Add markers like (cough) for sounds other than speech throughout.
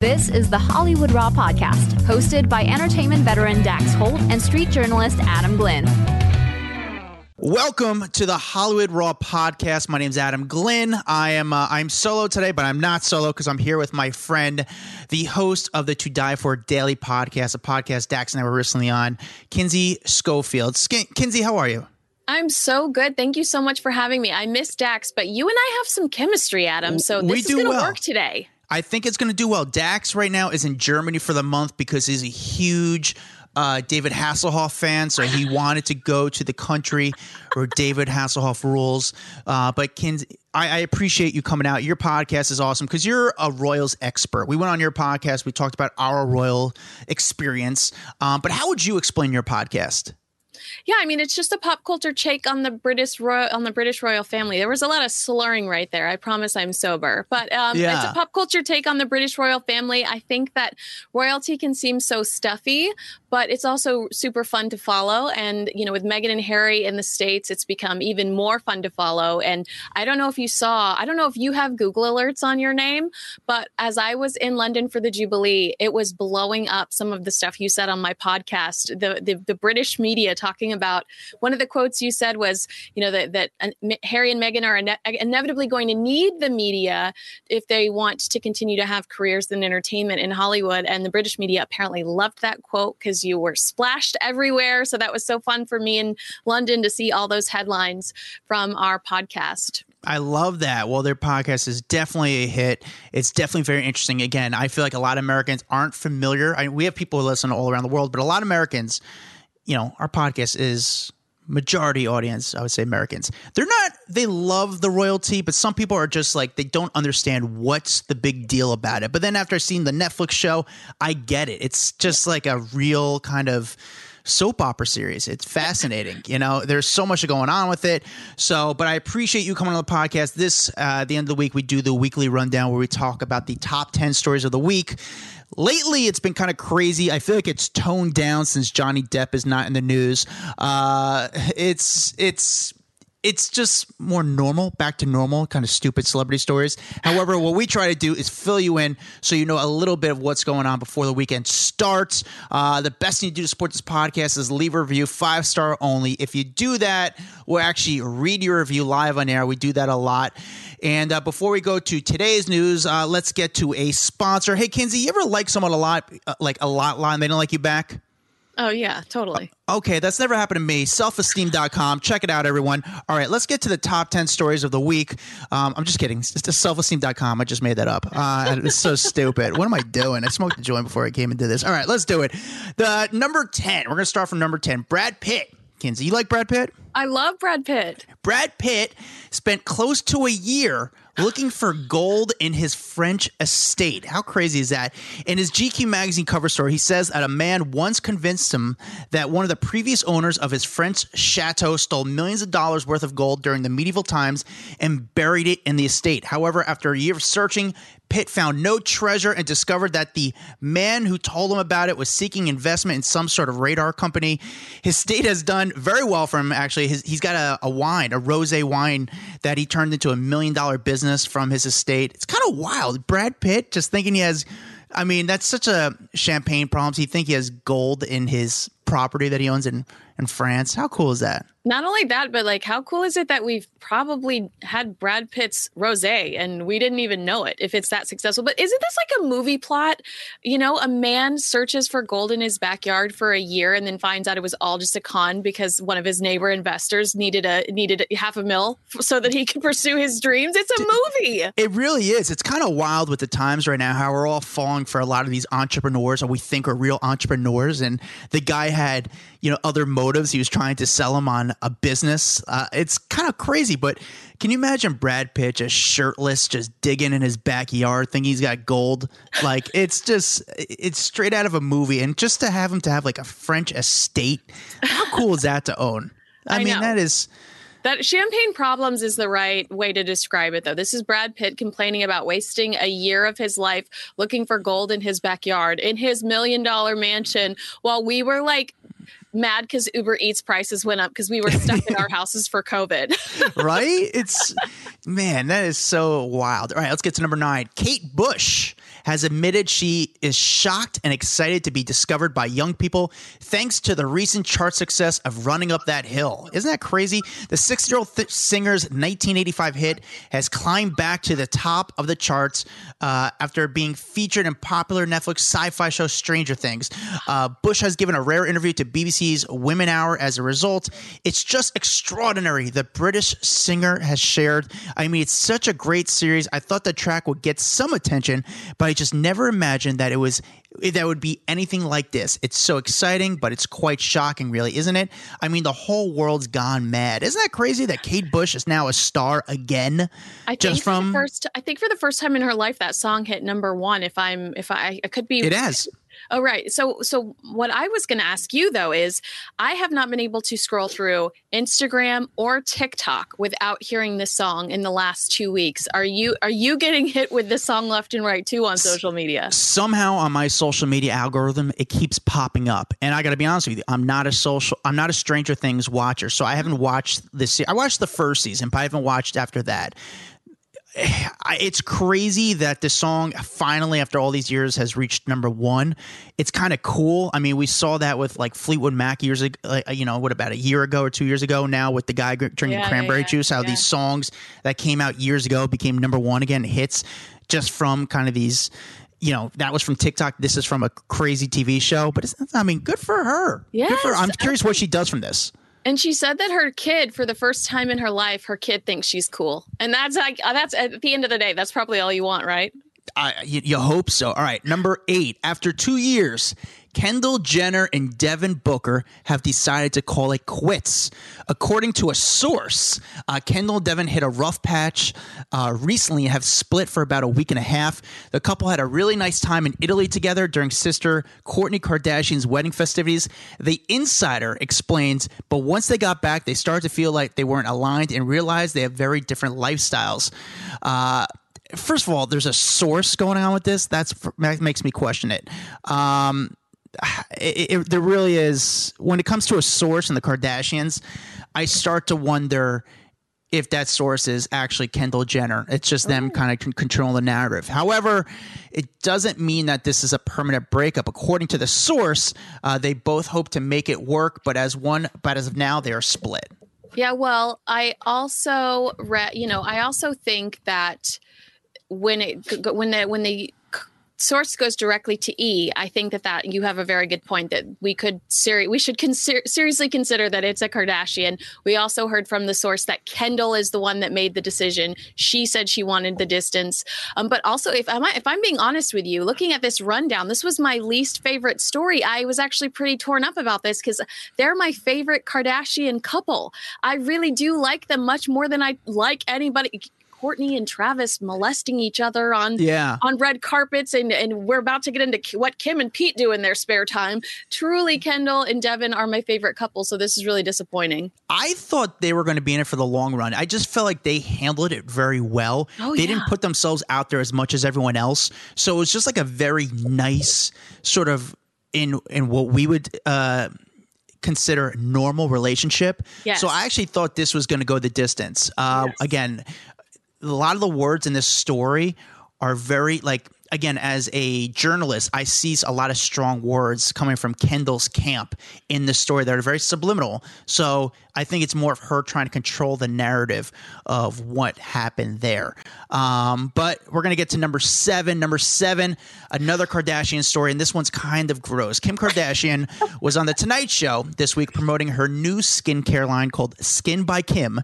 This is the Hollywood Raw podcast, hosted by entertainment veteran Dax Holt and street journalist Adam Glynn. Welcome to the Hollywood Raw podcast. My name is Adam Glynn. I am uh, I'm solo today, but I'm not solo because I'm here with my friend, the host of the To Die For Daily podcast, a podcast Dax and I were recently on, Kinsey Schofield. Sk- Kinsey, how are you? I'm so good. Thank you so much for having me. I miss Dax, but you and I have some chemistry, Adam. So this We is going to well. work today. I think it's going to do well. Dax right now is in Germany for the month because he's a huge uh, David Hasselhoff fan, so he (laughs) wanted to go to the country where David Hasselhoff rules. Uh, but Kinsey, I, I appreciate you coming out. Your podcast is awesome because you're a Royals expert. We went on your podcast. We talked about our Royal experience. Um, but how would you explain your podcast? Yeah, I mean it's just a pop culture take on the British royal on the British royal family. There was a lot of slurring right there. I promise I'm sober, but um, Yeah. it's a pop culture take on the British royal family. I think that royalty can seem so stuffy, but it's also super fun to follow. And you know, with Meghan and Harry in the states, it's become even more fun to follow. And I don't know if you saw, I don't know if you have Google alerts on your name, but as I was in London for the Jubilee, it was blowing up some of the stuff you said on my podcast. The the, the British media talking about one of the quotes you said was, you know, that that Harry and Meghan are ine- inevitably going to need the media if they want to continue to have careers in entertainment in Hollywood. And the British media apparently loved that quote because you were splashed everywhere. So that was so fun for me in London to see all those headlines from our podcast. I love that. Well, their podcast is definitely a hit. It's definitely very interesting. Again, I feel like a lot of Americans aren't familiar. I, we have people who listen all around the world, but a lot of Americans, you know, our podcast is majority audience. I would say Americans. They're not. They love the royalty, but some people are just like they don't understand what's the big deal about it. But then after seeing the Netflix show, I get it. It's just like a real kind of soap opera series. It's fascinating. You know, there's so much going on with it. So, but I appreciate you coming on the podcast. This, uh, at the end of the week, we do the weekly rundown where we talk about the top 10 stories of the week. Lately, it's been kind of crazy. I feel like it's toned down since Johnny Depp is not in the news. Uh, it's, it's, it's just more normal, back to normal, kind of stupid celebrity stories. However, what we try to do is fill you in so you know a little bit of what's going on before the weekend starts. Uh, the best thing to do to support this podcast is leave a review, five star only. If you do that, we'll actually read your review live on air. We do that a lot. And uh, before we go to today's news, uh, let's get to a sponsor. Hey, Kinsey, you ever like someone a lot, uh, like a lot, and they don't like you back? Oh yeah, totally. Okay, that's never happened to me. Selfesteem.com. Check it out, everyone. All right, let's get to the top 10 stories of the week. Um, I'm just kidding. It's just selfesteem.com. I just made that up. Uh, it's so stupid. What am I doing? I smoked a joint before I came into this. All right, let's do it. The number 10. We're going to start from number 10. Brad Pitt. Kinsey, you like Brad Pitt? I love Brad Pitt. Brad Pitt spent close to a year looking for gold in his French estate. How crazy is that? In his GQ magazine cover story, he says that a man once convinced him that one of the previous owners of his French chateau stole millions of dollars worth of gold during the medieval times and buried it in the estate. However, after a year of searching, Pitt found no treasure and discovered that the man who told him about it was seeking investment in some sort of radar company. His state has done very well for him, actually. His, he's got a, a wine, a rose wine, that he turned into a million dollar business from his estate. It's kind of wild. Brad Pitt just thinking he has. I mean, that's such a champagne problem. He think he has gold in his property that he owns in, in France. How cool is that? Not only that, but like, how cool is it that we've probably had Brad Pitt's rose and we didn't even know it if it's that successful? But isn't this like a movie plot? You know, a man searches for gold in his backyard for a year and then finds out it was all just a con because one of his neighbor investors needed a needed half a mil f- (laughs) so that he could pursue his dreams. It's a movie. It really is. It's kind of wild with the times right now how we're all falling for a lot of these entrepreneurs and we think are real entrepreneurs. And the guy had, you know, other motives. He was trying to sell him on a business. Uh, it's kind of crazy, but can you imagine Brad Pitt just shirtless, just digging in his backyard, thinking he's got gold? Like (laughs) it's just it's straight out of a movie, and just to have him to have like a French estate, how cool is that to own? (laughs) I, I mean, know. that is. That champagne problems is the right way to describe it, though. This is Brad Pitt complaining about wasting a year of his life looking for gold in his backyard, in his million dollar mansion, while we were like mad because Uber Eats prices went up because we were stuck in our (laughs) houses for COVID. (laughs) right? It's man, that is so wild. All right, let's get to number nine. Kate Bush has admitted she is shocked and excited to be discovered by young people thanks to the recent chart success of Running Up That Hill. Isn't that crazy? The six year old th- singer's 1985 hit has climbed back to the top of the charts uh, after being featured in popular Netflix sci fi show Stranger Things. Uh, Bush has given a rare interview to BBC's Woman's Hour as a result. It's just extraordinary. The British singer has shared. I mean, it's such a great series. I thought the track would get some attention, but I just never imagined that it was that would be anything like this. It's so exciting, but it's quite shocking, really, isn't it? I mean, the whole world's gone mad. Isn't that crazy that Kate Bush is now a star again? I just think from the first, I think for the first time in her life, that song hit number one. If I'm, if I, I could be, it has. Oh, right. So, so what I was going to ask you though is, I have not been able to scroll through Instagram or TikTok without hearing this song in the last two weeks. Are you are you getting hit with this song left and right too on social media? Somehow on my social media algorithm, it keeps popping up, and I got to be honest with you, I'm not a social, I'm not a Stranger Things watcher, so I haven't watched this. I watched the first season, but I haven't watched after that. It's crazy that the song finally after all these years has reached number one. It's kind of cool. I mean we saw that with like fleetwood mac years ago like, you know what about a year ago or two years ago now with the guy drinking Yeah, yeah, cranberry yeah, juice how yeah. these songs that came out years ago became number one again. Hits just from kind of these you know that was from tiktok this is from a crazy tv show but it's i mean good for her. Good for her. i'm curious what she does from this And she said that her kid, for the first time in her life, her kid thinks she's cool, and that's like uh, that's at the end of the day, that's probably all you want, right? I, you, you hope so. All right, number eight. After two years, Kendall Jenner and Devin Booker have decided to call it quits. According to a source, uh, Kendall and Devin hit a rough patch uh, recently and have split for about a week and a half. The couple had a really nice time in Italy together during sister Kourtney Kardashian's wedding festivities. The insider explains, but once they got back, they started to feel like they weren't aligned and realized they have very different lifestyles. Uh, first of all, there's a source going on with this. That's that makes me question it. Um, it, it. There really is. When it comes to a source and the Kardashians, I start to wonder if that source is actually Kendall Jenner. It's just them kind of con- controlling the narrative. However, it doesn't mean that this is a permanent breakup. According to the source, uh, they both hope to make it work, but as one, but as of now, they are split. Yeah, well, I also read, you know, I also think that when it when the when the source goes directly to E, I think that that you have a very good point that we could seri- we should seriously consider that it's a Kardashian. We also heard from the source that Kendall is the one that made the decision. She said she wanted the distance. Um, but also, if I'm if I'm being honest with you, looking at this rundown, this was my least favorite story. I was actually pretty torn up about this because they're my favorite Kardashian couple. I really do like them much more than I like anybody. Kourtney and Travis molesting each other on Yeah. on red carpets, and and we're about to get into what Kim and Pete do in their spare time. Truly, Kendall and Devin are my favorite couple, so this is really disappointing. I thought they were going to be in it for the long run. I just felt like they handled it very well. Oh, they yeah. didn't put themselves out there as much as everyone else. So it was just like a very nice sort of in in what we would uh consider normal relationship. Yes. So I actually thought this was going to go the distance. Uh Yes. again, a lot of the words in this story are very like again as a journalist i see a lot of strong words coming from kendall's camp in the story that are very subliminal. So i think it's more of her trying to control the narrative of what happened there. Um, but we're going to get to number seven. Number seven another kardashian story and this one's kind of gross. Kim kardashian (laughs) was on the tonight show this week promoting her new skincare line called skin by kim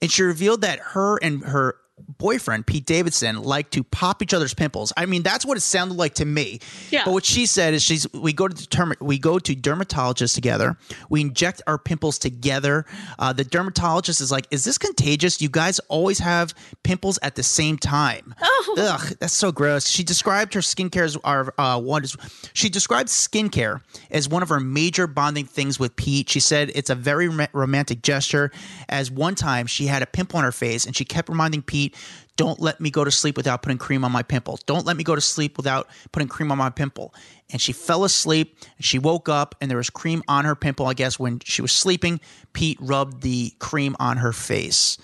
and she revealed that her and her boyfriend Pete Davidson like to pop each other's pimples. I mean, that's what it sounded like to me. Yeah. But what she said is she's we go to term, we go to dermatologists together. We inject our pimples together. Uh, the dermatologist is like, "Is this contagious? You guys always have pimples at the same time." (laughs) Oh. Ugh, that's so gross. She described her skincare as our uh, one. She described skincare as one of her major bonding things with Pete. She said it's a very romantic gesture. As one time she had a pimple on her face and she kept reminding Pete, "Don't let me go to sleep without putting cream on my pimple. Don't let me go to sleep without putting cream on my pimple." And she fell asleep. And she woke up and there was cream on her pimple. I guess when she was sleeping, Pete rubbed the cream on her face.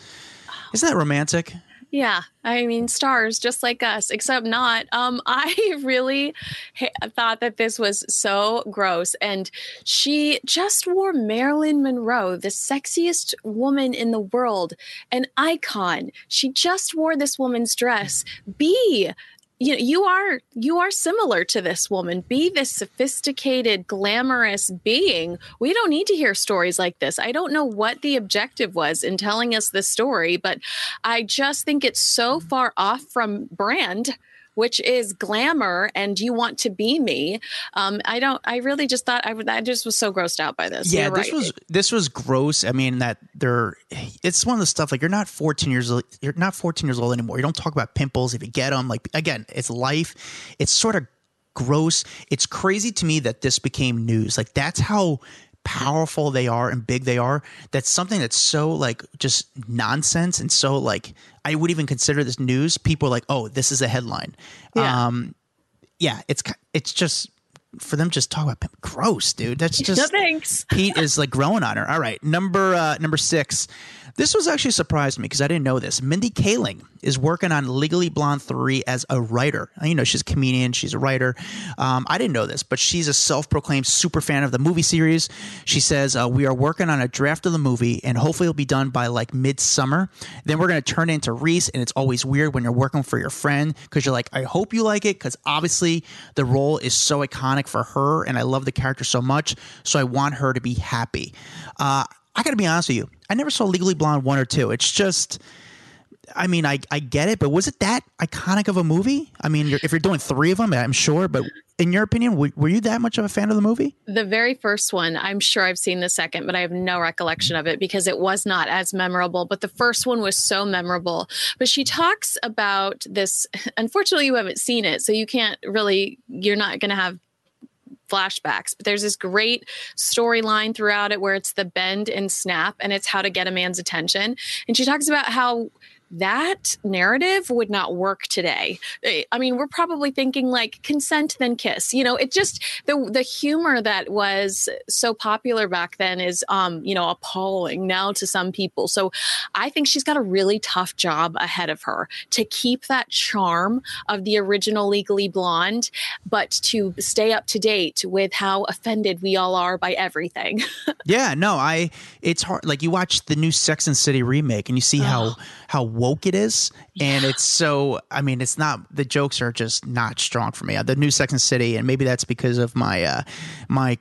Isn't that romantic? Yeah, I mean stars just like us, except not. Um, (laughs) I really ha- thought that this was so gross, and she just wore Marilyn Monroe, the sexiest woman in the world, an icon. She just wore this woman's dress. B you know you are you are similar to this woman. Be this sophisticated glamorous being. We don't need to hear stories like this. I don't know what the objective was in telling us this story but i just think it's so far off from brand which is glamour and you want to be me um, i don't i really just thought i, I just was so grossed out by this Yeah, You're this right. was this was gross. I mean that they're it's one of the stuff like you're not 14 years old. You're not 14 years old anymore. You don't talk about pimples if you get them. Like again, it's life. It's sort of gross. It's crazy to me that this became news. Like that's how powerful they are and big they are. That's something that's so like just nonsense and so like I would even consider this news. People are like, "Oh, this is a headline." Yeah. Um yeah, it's it's just for them just talk about pimp. gross, dude. That's just no thanks (laughs) Pete is like growing on her. All right, number uh, number six. This was actually surprised me because I didn't know this. Mindy Kaling is working on Legally Blonde three as a writer. You know, she's a comedian, she's a writer. Um, I didn't know this, but she's a self-proclaimed super fan of the movie series. She says uh, we are working on a draft of the movie, and hopefully it'll be done by like midsummer. Then we're going to turn it into Reese, and it's always weird when you're working for your friend because you're like, I hope you like it because obviously the role is so iconic for her, and I love the character so much, so I want her to be happy. Uh, I got to be honest with you. I never saw Legally Blonde one or two. It's just, I mean, I, I get it, but was it that iconic of a movie? I mean, you're, if you're doing three of them, I'm sure, but in your opinion, were, were you that much of a fan of the movie? The very first one, I'm sure I've seen the second, but I have no recollection of it because it was not as memorable. But the first one was so memorable. But she talks about this. (laughs) Unfortunately, you haven't seen it, so you can't really, you're not going to have flashbacks. But there's this great storyline throughout it where it's the bend and snap, and it's how to get a man's attention. And she talks about how that narrative would not work today. I mean, we're probably thinking like consent then kiss. You know, it just the the humor that was so popular back then is um, you know, appalling now to some people. So I think she's got a really tough job ahead of her to keep that charm of the original Legally Blonde, but to stay up to date with how offended we all are by everything. (laughs) Yeah, no, I. It's hard. Like you watch the new Sex and City remake, and you see how how woke it is, and it's so. I mean, it's not. The jokes are just not strong for me. The new Sex and City, and maybe that's because of my uh my.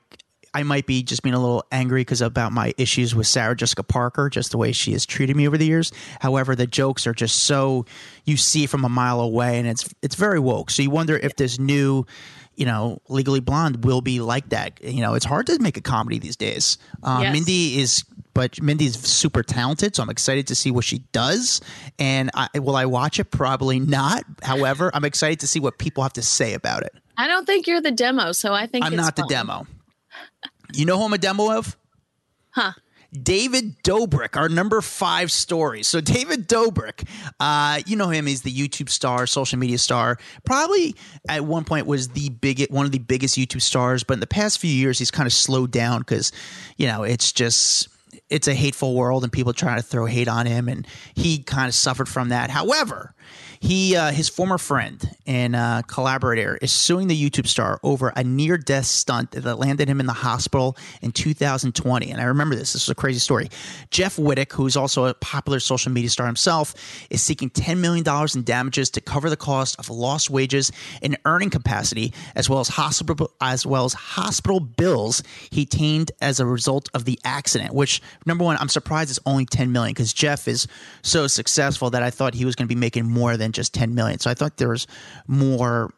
I might be just being a little angry because about my issues with Sarah Jessica Parker, just the way she has treated me over the years. However, the jokes are just so you see from a mile away, and it's it's very woke. So you wonder if this new you know, Legally Blonde will be like that. You know, it's hard to make a comedy these days. Um, Yes. Mindy is, but Mindy's super talented, so I'm excited to see what she does. And I, will I watch it? Probably not. However, I'm excited to see what people have to say about it. I don't think you're the demo, so I think I'm not the demo. You know who I'm a demo of? Huh. David Dobrik, our number five story. So David Dobrik, uh, you know him. He's the YouTube star, social media star. Probably at one point was the biggest, one of the biggest YouTube stars. But in the past few years, he's kind of slowed down because, you know, it's just it's a hateful world and people trying to throw hate on him, and he kind of suffered from that. However, he uh, his former friend and uh, collaborator is suing the YouTube star over a near death stunt that landed him in the hospital in 2020. And I remember this. This is a crazy story. Jeff Wittick, who's also a popular social media star himself, is seeking 10 million dollars in damages to cover the cost of lost wages and earning capacity, as well as hospital as well as hospital bills he obtained as a result of the accident. Which, number one, I'm surprised it's only 10 million because Jeff is so successful that I thought he was going to be making more than just 10 million. So I thought there was more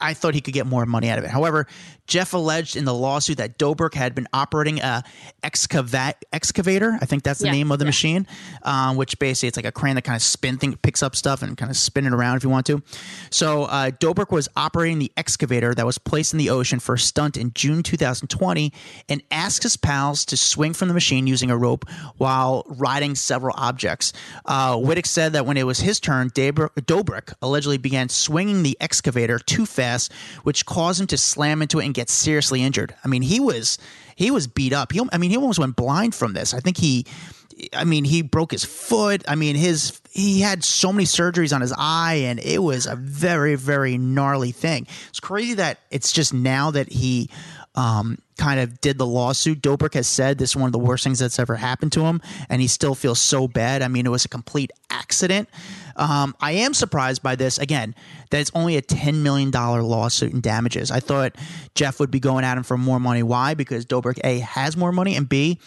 I thought he could get more money out of it. However, Jeff alleged in the lawsuit that Dobrik had been operating a excava- excavator. I think that's the Yeah, name of the yeah. machine, um, which basically it's like a crane that kind of spin thing, picks up stuff and kind of spin it around if you want to. So uh, Dobrik was operating the excavator that was placed in the ocean for a stunt in June 2020 and asked his pals to swing from the machine using a rope while riding several objects. Uh, Wittick said that when it was his turn, Dabr- Dobrik allegedly began swinging the excavator too fast, which caused him to slam into it and get seriously injured. I mean, he was he was beat up. He, I mean, he almost went blind from this. I think he. I mean, he broke his foot. I mean, his he had so many surgeries on his eye, and it was a very, very gnarly thing. It's crazy that it's just now that he um, kind of did the lawsuit. Dobrik has said this is one of the worst things that's ever happened to him, and he still feels so bad. I mean, it was a complete accident. Um, I am surprised by this again that it's only a ten million dollar lawsuit in damages. I thought Jeff would be going at him for more money. Why? Because Dobrik a has more money, and b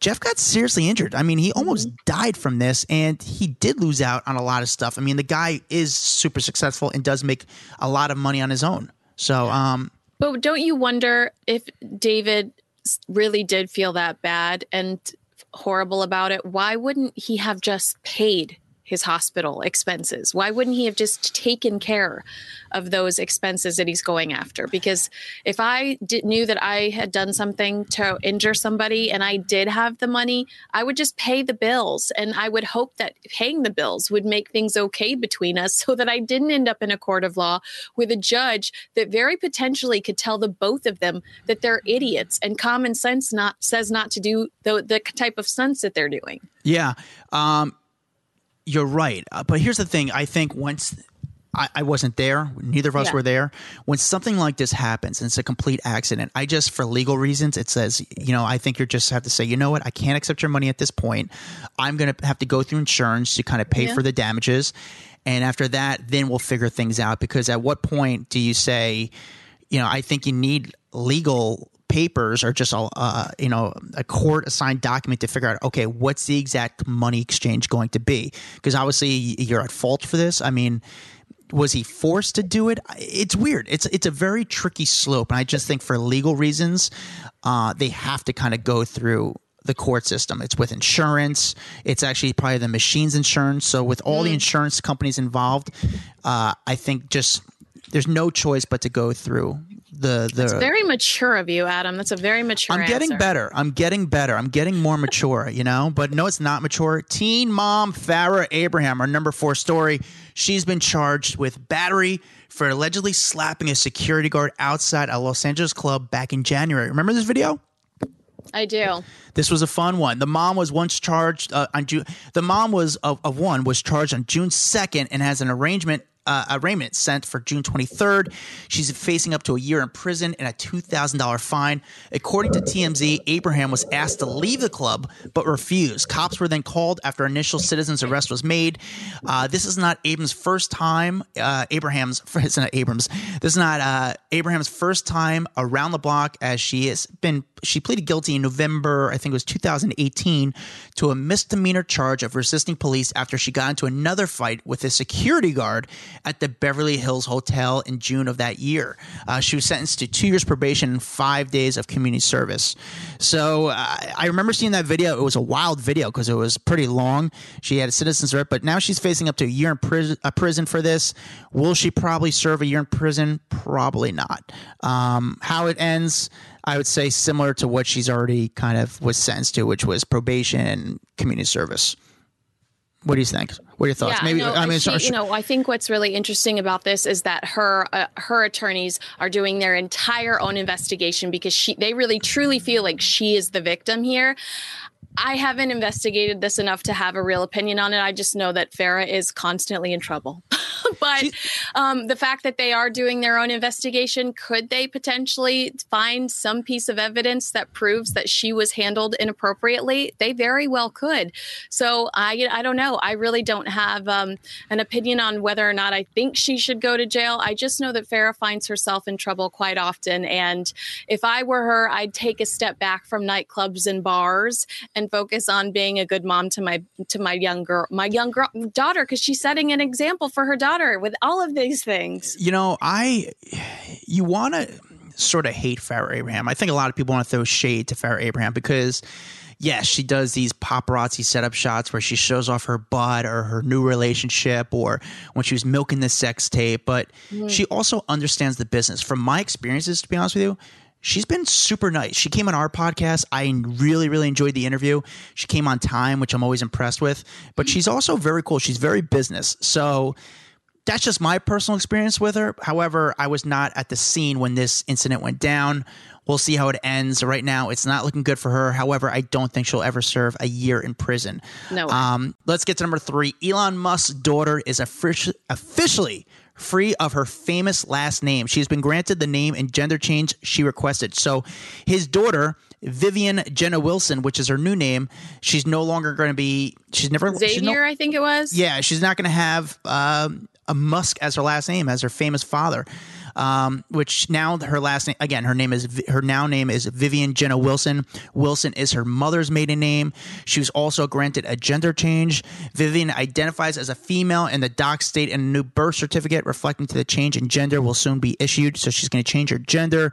Jeff got seriously injured. I mean, he almost died from this, and he did lose out on a lot of stuff. I mean, the guy is super successful and does make a lot of money on his own. So, um, But don't you wonder if David really did feel that bad and horrible about it? Why wouldn't he have just paid his hospital expenses? Why wouldn't he have just taken care of those expenses that he's going after? Because if I did, knew that I had done something to injure somebody and I did have the money, I would just pay the bills. And I would hope that paying the bills would make things okay between us so that I didn't end up in a court of law with a judge that very potentially could tell the both of them that they're idiots and common sense not says not to do the, the type of stunts that they're doing. Yeah, um, you're right. Uh, but here's the thing: I think once I, I wasn't there, neither of us Yeah. were there. When something like this happens and it's a complete accident, I just, for legal reasons, it says, you know, I think you just have to say, you know what, I can't accept your money at this point. I'm going to have to go through insurance to kind of pay Yeah. for the damages, and after that, then we'll figure things out. Because at what point do you say, you know, I think you need legal papers or just a uh, you know a court assigned document to figure out okay what's the exact money exchange going to be? Because obviously you're at fault for this. I mean was he forced to do it? It's weird. It's it's a very tricky slope and i just think for legal reasons uh, they have to kind of go through the court system. It's with insurance. It's actually probably the machine's insurance. So with all the insurance companies involved uh, i think just there's no choice but to go through the the Very mature of you, Adam. That's a very mature I'm getting answer. better. I'm getting better. I'm getting more mature, you know? But no, it's not mature. Teen mom Farrah Abraham, our number four story. She's been charged with battery for allegedly slapping a security guard outside a Los Angeles club back in January. Remember this video? I do. This was a fun one. The mom was once charged uh, on June. The mom was of, of one was charged on June second and has an arrangement uh, arraignment sent for June twenty third. She's facing up to a year in prison and a two thousand dollar fine. According to TMZ, Abraham was asked to leave the club but refused. Cops were then called after initial citizen's arrest was made. Uh, this is not Abrams' first time. Uh, Abraham's (laughs) it's not Abrams. This is not uh, Abraham's first time around the block as she has been. She pleaded guilty in November, I think it was 2018, to a misdemeanor charge of resisting police after she got into another fight with a security guard at the Beverly Hills Hotel in June of that year. Uh, she was sentenced to two years probation and five days of community service. So uh, I remember seeing that video. It was a wild video because it was pretty long. She had a citizen's arrest, but now she's facing up to a year in prison, uh, prison for this. Will she probably serve a year in prison? Probably not. Um, how it ends, I would say similar to what she's already kind of was sentenced to, which was probation and community service. What do you think? What are your thoughts? Yeah, Maybe no, I mean, she- sorry, you know, I think what's really interesting about this is that her uh, her attorneys are doing their entire own investigation because she they really truly feel like she is the victim here. I haven't investigated this enough to have a real opinion on it. I just know that Farrah is constantly in trouble. (laughs) (laughs) but um, the fact that they are doing their own investigation, could they potentially find some piece of evidence that proves that she was handled inappropriately? They very well could. So I, I don't know. I really don't have um, an opinion on whether or not I think she should go to jail. I just know that Farrah finds herself in trouble quite often, and if I were her, I'd take a step back from nightclubs and bars and focus on being a good mom to my to my young girl, my young girl, daughter, because she's setting an example for her daughter with all of these things. You know, I you want to sort of hate Farrah Abraham. I think a lot of people want to throw shade to Farrah Abraham because yes, she does these paparazzi setup shots where she shows off her butt or her new relationship or when she was milking the sex tape, but mm. she also understands the business. From my experiences, to be honest with you, she's been super nice. She came on our podcast. I really, really enjoyed the interview. She came on time, which I'm always impressed with. But she's also very cool. She's very business. So that's just my personal experience with her. However, I was not at the scene when this incident went down. We'll see how it ends. Right now, it's not looking good for her. However, I don't think she'll ever serve a year in prison. No. Um, let's get to number three. Elon Musk's daughter is officially free of her famous last name. She has been granted the name and gender change she requested. So his daughter, Vivian Jenna Wilson, which is her new name, she's no longer going to be. She's never Xavier, she's no, I think it was. Yeah, she's not going to have um, a Musk as her last name as her famous father um, which now her last name again her name is her now name is Vivian Jenna Wilson. Wilson is her mother's maiden name. She was also granted a gender change. Vivian identifies as a female, and the doc state and a new birth certificate reflecting to the change in gender will soon be issued. So she's going to change her gender.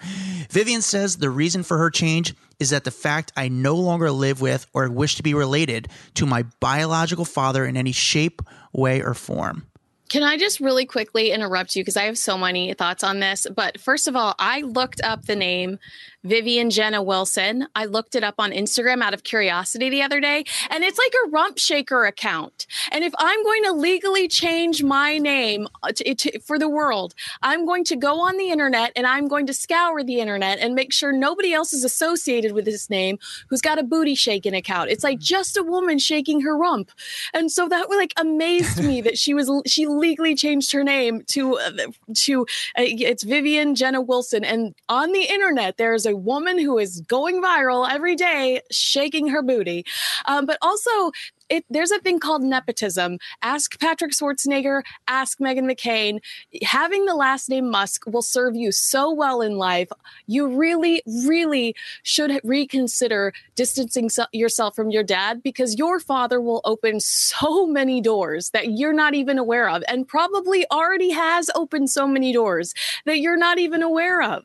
Vivian says the reason for her change is that the fact I no longer live with or wish to be related to my biological father in any shape, way, or form. Can I just really quickly interrupt you because I have so many thoughts on this? But first of all, I looked up the name Vivian Jenna Wilson. I looked it up on Instagram out of curiosity the other day, and it's like a rump shaker account. And if I'm going to legally change my name uh, to, to, for the world, I'm going to go on the internet and I'm going to scour the internet and make sure nobody else is associated with this name who's got a booty shaking account. It's like just a woman shaking her rump. And so that like amazed me that she was she legally changed her name to uh, to uh, it's Vivian Jenna Wilson and on the internet there's a woman who is going viral every day, shaking her booty. Um, but also, it, there's a thing called nepotism. Ask Patrick Schwarzenegger, ask Meghan McCain. Having the last name Musk will serve you so well in life. You really, really should reconsider distancing yourself from your dad because your father will open so many doors that you're not even aware of, and probably already has opened so many doors that you're not even aware of.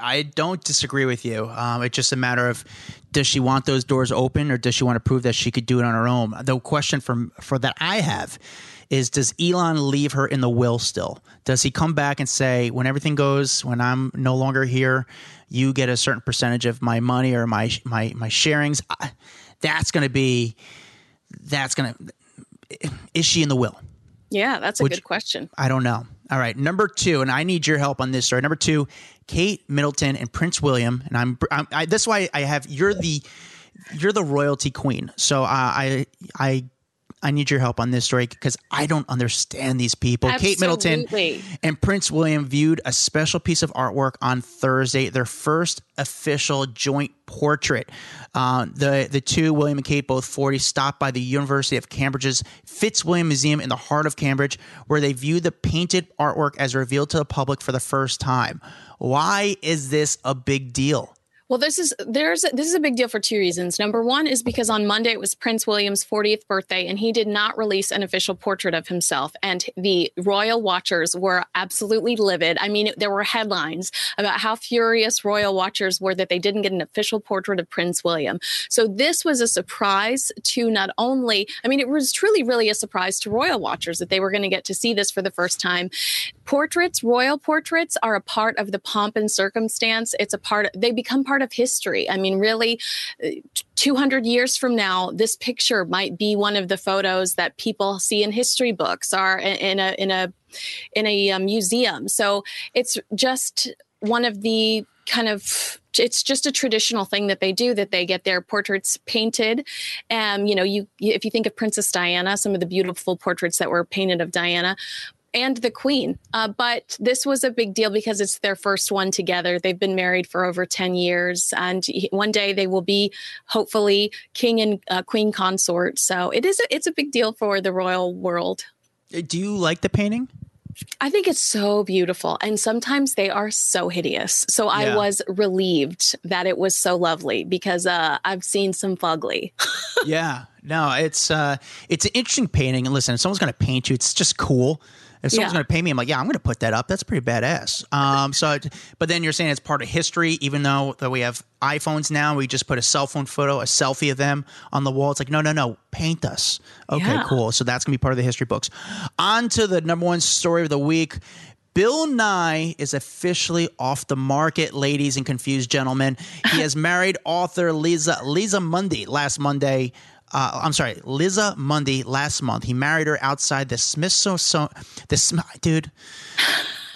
I don't disagree with you. Um, it's just a matter of does she want those doors open or does she want to prove that she could do it on her own? The question from for that I have is does Elon leave her in the will still? Does he come back and say when everything goes when I'm no longer here, you get a certain percentage of my money or my my my sharings? That's going to be that's going to is she in the will? Yeah, that's a Which, good question. I don't know. All right, number two, and I need your help on this story. Number two, Kate Middleton and Prince William, and I'm, I'm I, that's why I have you're the you're the royalty queen. So uh, I I I need your help on this story because I don't understand these people. Absolutely. Kate Middleton and Prince William viewed a special piece of artwork on Thursday, their first official joint portrait. Uh, the the two, William and Kate, both 40, stopped by the University of Cambridge's Fitzwilliam Museum in the heart of Cambridge, where they viewed the painted artwork as revealed to the public for the first time. Why is this a big deal? Well, this is there's this is a big deal for two reasons. Number one is because on Monday it was Prince William's 40th birthday, and he did not release an official portrait of himself. And the royal watchers were absolutely livid. I mean, there were headlines about how furious royal watchers were that they didn't get an official portrait of Prince William. So this was a surprise to not only, I mean, it was truly really a surprise to royal watchers that they were going to get to see this for the first time. Portraits, royal portraits, are a part of the pomp and circumstance. It's a part. Of, they become part of history. I mean, really, uh, 200 years from now, this picture might be one of the photos that people see in history books or in a in a in a um, museum. So it's just one of the kind of it's just a traditional thing that they do that they get their portraits painted and um, you know you if you think of princess diana some of the beautiful portraits that were painted of diana and the queen. Uh, but this was a big deal because it's their first one together. They've been married for over 10 years, and one day they will be hopefully king and uh, queen consort. So it is a, it's a big deal for the royal world. Do you like the painting? I think it's so beautiful. And sometimes they are so hideous. So yeah. I was relieved that it was so lovely because uh, I've seen some fugly. (laughs) yeah. No, it's uh, it's an interesting painting. And listen, if someone's going to paint you, it's just cool. If someone's yeah. going to pay me, I'm like, yeah, I'm going to put that up. That's pretty badass. Um, so, but then you're saying it's part of history, even though that we have iPhones now, we just put a cell phone photo, a selfie of them on the wall. It's like, no, no, no, paint us. Okay, yeah. cool. So that's going to be part of the history books. On to the number one story of the week. Bill Nye is officially off the market, ladies and confused gentlemen. He has (laughs) married author Liza Liza Mundy last Monday uh, I'm sorry, Liza Mundy last month. He married her outside the Smithsonian. The dude. (sighs)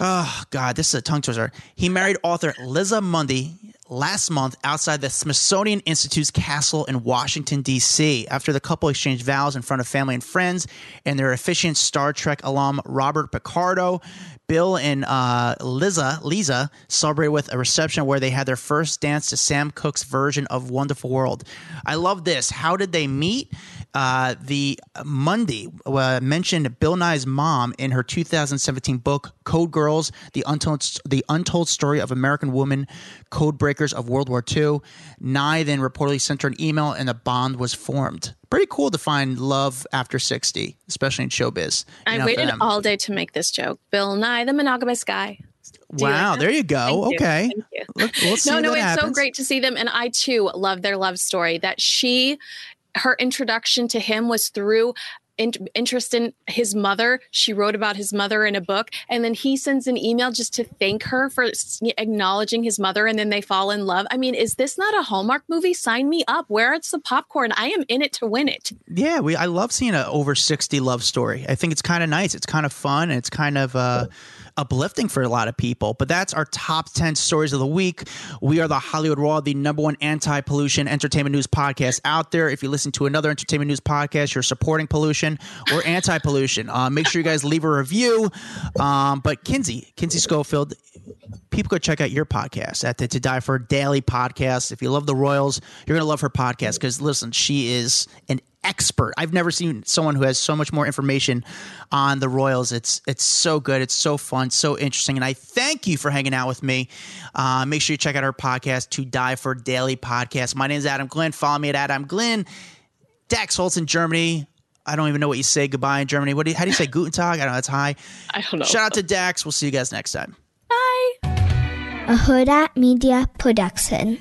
Oh God, this is a tongue twister. He married author Liza Mundy last month outside the Smithsonian Institute's castle in Washington D.C. After the couple exchanged vows in front of family and friends, and their efficient Star Trek alum Robert Picardo Bill and uh, Liza, Lisa celebrated with a reception where they had their first dance to Sam Cooke's version of Wonderful World. I love this. How did they meet? Uh, the Mundy uh, mentioned Bill Nye's mom in her 2017 book Code Girls: The Untold The Untold Story of American Women Code Breakers of World War II. Nye then reportedly sent her an email, and a bond was formed pretty cool to find love after 60, especially in showbiz. I know, waited all day to make this joke. Bill Nye, the monogamous guy. Do wow, you like there you go. Thank okay. You. Look, we'll no, no, it's happens. so great to see them. And I too love their love story that she her introduction to him was through in, interest in his mother. She wrote about his mother in a book, and then he sends an email just to thank her for acknowledging his mother, and then they fall in love. I mean, is this not a Hallmark movie? Sign me up. Where it's the popcorn? I am in it to win it. Yeah, we. I love seeing an over sixty love story. I think it's kind of nice. It's kind of fun. And It's kind of. Uh, uplifting for a lot of people. But that's our top 10 stories of the week. We are the Hollywood Raw, the number one anti pollution entertainment news podcast out there. If you listen to another entertainment news podcast, you're supporting pollution or anti pollution. Uh, make sure you guys leave a review. Um, but Kinsey, Kinsey Schofield, people go check out your podcast at the To Die For Daily podcast. If you love the Royals, you're going to love her podcast because listen, she is an expert. I've never seen someone who has so much more information on the Royals. It's it's so good. It's so fun, so interesting. And I thank you for hanging out with me. Uh, make sure you check out our podcast, To Die for Daily Podcast. My name is Adam Glynn. Follow me at Adam Glynn. Dax Holt's in Germany. I don't even know what you say goodbye in Germany. What do you, how do you say Guten Tag? I don't know. That's hi. I don't know. Shout out to Dax. We'll see you guys next time. Bye. A Hurrdat Media Production.